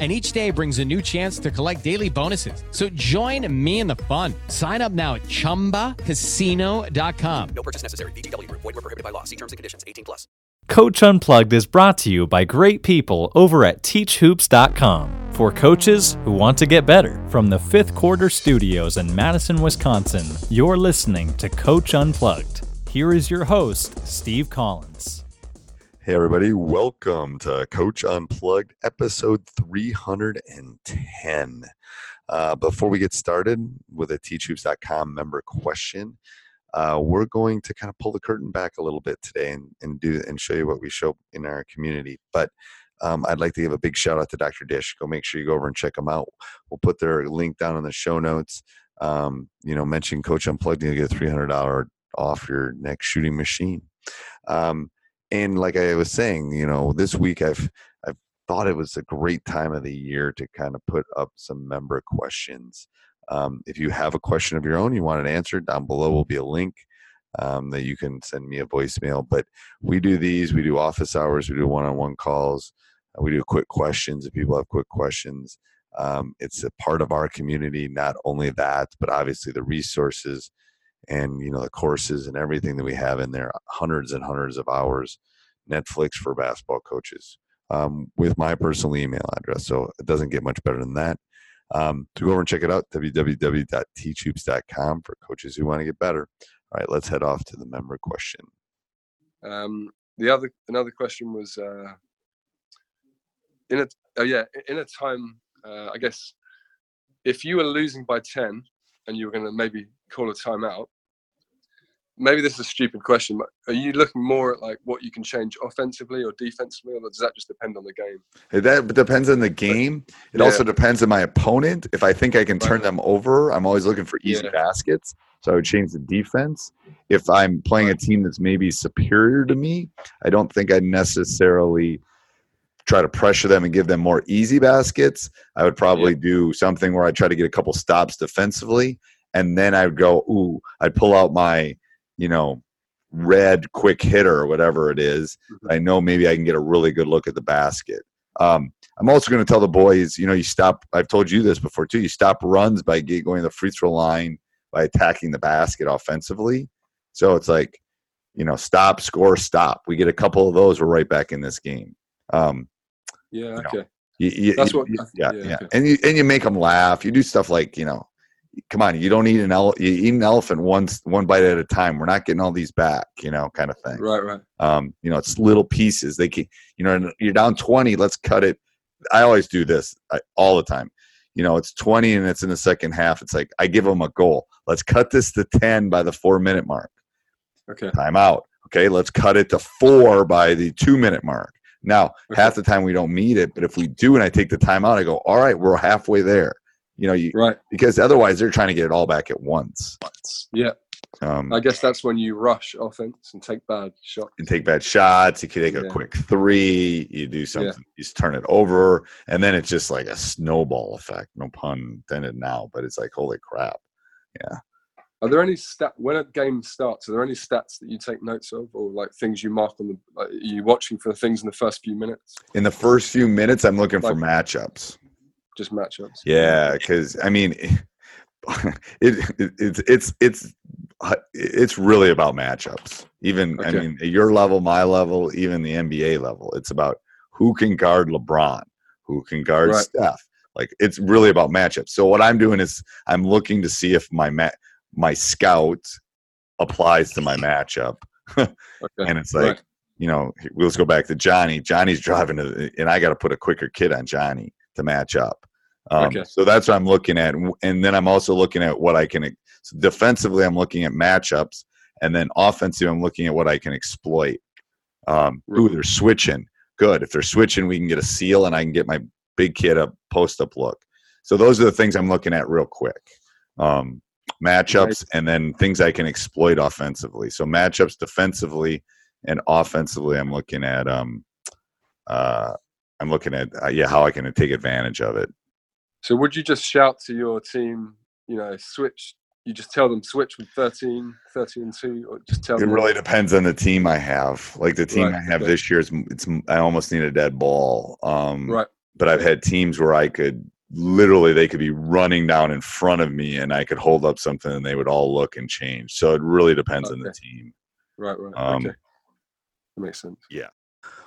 and each day brings a new chance to collect daily bonuses. So join me in the fun. Sign up now at ChumbaCasino.com. No purchase necessary. VGW. Void were prohibited by law. See terms and conditions. 18 plus. Coach Unplugged is brought to you by great people over at TeachHoops.com for coaches who want to get better. From the fifth quarter studios in Madison, Wisconsin, you're listening to Coach Unplugged. Here is your host, Steve Collins. Hey, everybody, welcome to Coach Unplugged, episode 310. Uh, before we get started with a teachhoops.com member question, uh, we're going to kind of pull the curtain back a little bit today and, and do and show you what we show in our community. But um, I'd like to give a big shout out to Dr. Dish. Go make sure you go over and check them out. We'll put their link down in the show notes. Um, you know, mention Coach Unplugged, and you'll get $300 off your next shooting machine. Um, and like I was saying, you know, this week I've I've thought it was a great time of the year to kind of put up some member questions. Um, if you have a question of your own, you want it answered, down below will be a link um, that you can send me a voicemail. But we do these, we do office hours, we do one-on-one calls, we do quick questions if people have quick questions. Um, it's a part of our community. Not only that, but obviously the resources and you know the courses and everything that we have in there hundreds and hundreds of hours netflix for basketball coaches um, with my personal email address so it doesn't get much better than that. Um, to go over and check it out www.teachhoops.com for coaches who want to get better. All right let's head off to the member question. Um, the other another question was uh, in a oh yeah in a time uh, i guess if you were losing by 10 and you were going to maybe call a timeout, maybe this is a stupid question, but are you looking more at like what you can change offensively or defensively, or does that just depend on the game? That depends on the game. It yeah. also depends on my opponent. If I think I can turn them over, I'm always looking for easy yeah. baskets. So I would change the defense. If I'm playing a team that's maybe superior to me, I don't think I'd necessarily try to pressure them and give them more easy baskets. I would probably yeah. do something where I try to get a couple stops defensively and then I'd go, ooh, I'd pull out my, you know, red quick hitter or whatever it is. Mm-hmm. I know maybe I can get a really good look at the basket. Um, I'm also going to tell the boys, you know, you stop. I've told you this before too. You stop runs by going to the free throw line by attacking the basket offensively. So it's like, you know, stop, score, stop. We get a couple of those, we're right back in this game. Um, yeah, okay. You know, you, you, That's what. Yeah, yeah, yeah. Okay. and you and you make them laugh. You do stuff like you know, come on, you don't eat an ele- you eat an elephant one one bite at a time. We're not getting all these back, you know, kind of thing. Right, right. Um, you know, it's little pieces. They can, you know, you're down twenty. Let's cut it. I always do this I, all the time. You know, it's twenty and it's in the second half. It's like I give them a goal. Let's cut this to ten by the four minute mark. Okay. Time out. Okay, let's cut it to four by the two minute mark. Now, okay. half the time we don't meet it, but if we do and I take the time out, I go, all right, we're halfway there you know, you right because otherwise they're trying to get it all back at once. Yeah. Um, I guess that's when you rush offense and take bad shots. And take bad shots. You can take a yeah. quick three. You do something. Yeah. You turn it over, and then it's just like a snowball effect. No pun intended now, but it's like holy crap. Yeah. Are there any stat when a game starts? Are there any stats that you take notes of, or like things you mark on the? Like, are you watching for things in the first few minutes? In the first few minutes, I'm looking for matchups. Just matchups. Yeah, because I mean, it, it it's it's it's uh, it's really about matchups. Even I mean, your level, my level, even the NBA level, it's about who can guard LeBron, who can guard Right. Steph. Like it's really about matchups. So what I'm doing is I'm looking to see if my ma- my scout applies to my matchup, Okay. and it's like. Right. You know, let's go back to Johnny. Johnny's driving to, and I got to put a quicker kid on Johnny to match up. Um, Okay. So that's what I'm looking at, and, then I'm also looking at what I can. So defensively, I'm looking at matchups, and then offensively, I'm looking at what I can exploit. Um, ooh, they're switching. Good. If they're switching, we can get a seal, and I can get my big kid a post up look. So those are the things I'm looking at real quick. Um, matchups, and then things I can exploit offensively. So matchups defensively and offensively, I'm looking at. Um, uh, I'm looking at uh, yeah how I can take advantage of it. So would you just shout to your team, you know, switch? You just tell them switch with 13, 13 and two, or just tell It them. really depends on the team I have. Like the team Right, I have okay. this year is it's I almost need a dead ball. Um, Right. But I've had teams where I could literally they could be running down in front of me and I could hold up something and they would all look and change. So it really depends on the team. Right. Right. Um, okay. That makes sense. Yeah.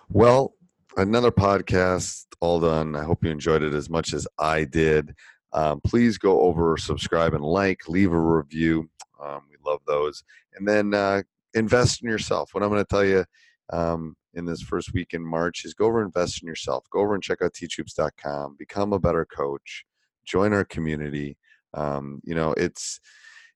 Well, another podcast all done. I hope you enjoyed it as much as I did. Um, please go over, subscribe, and like. Leave a review. Um, we love those. And then uh, invest in yourself. What I'm going to tell you um, in this first week in March is go over and invest in yourself. Go over and check out teachhoops.com. Become a better coach. Join our community. Um, you know, it's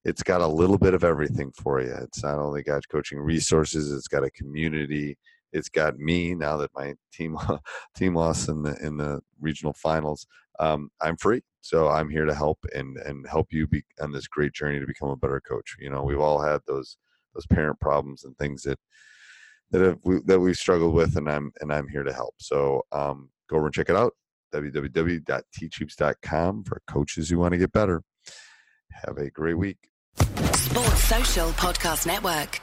it's got a little bit of everything for you. It's not only got coaching resources, it's got a community it's got me now that my team team lost in the in the regional finals. Um, I'm free, so I'm here to help and and help you be on this great journey to become a better coach. You know, we've all had those those parent problems and things that that have we, that we've struggled with, and I'm and I'm here to help. So um, go over and check it out www.teachhoops.com for coaches who want to get better. Have a great week. Sports Social Podcast Network.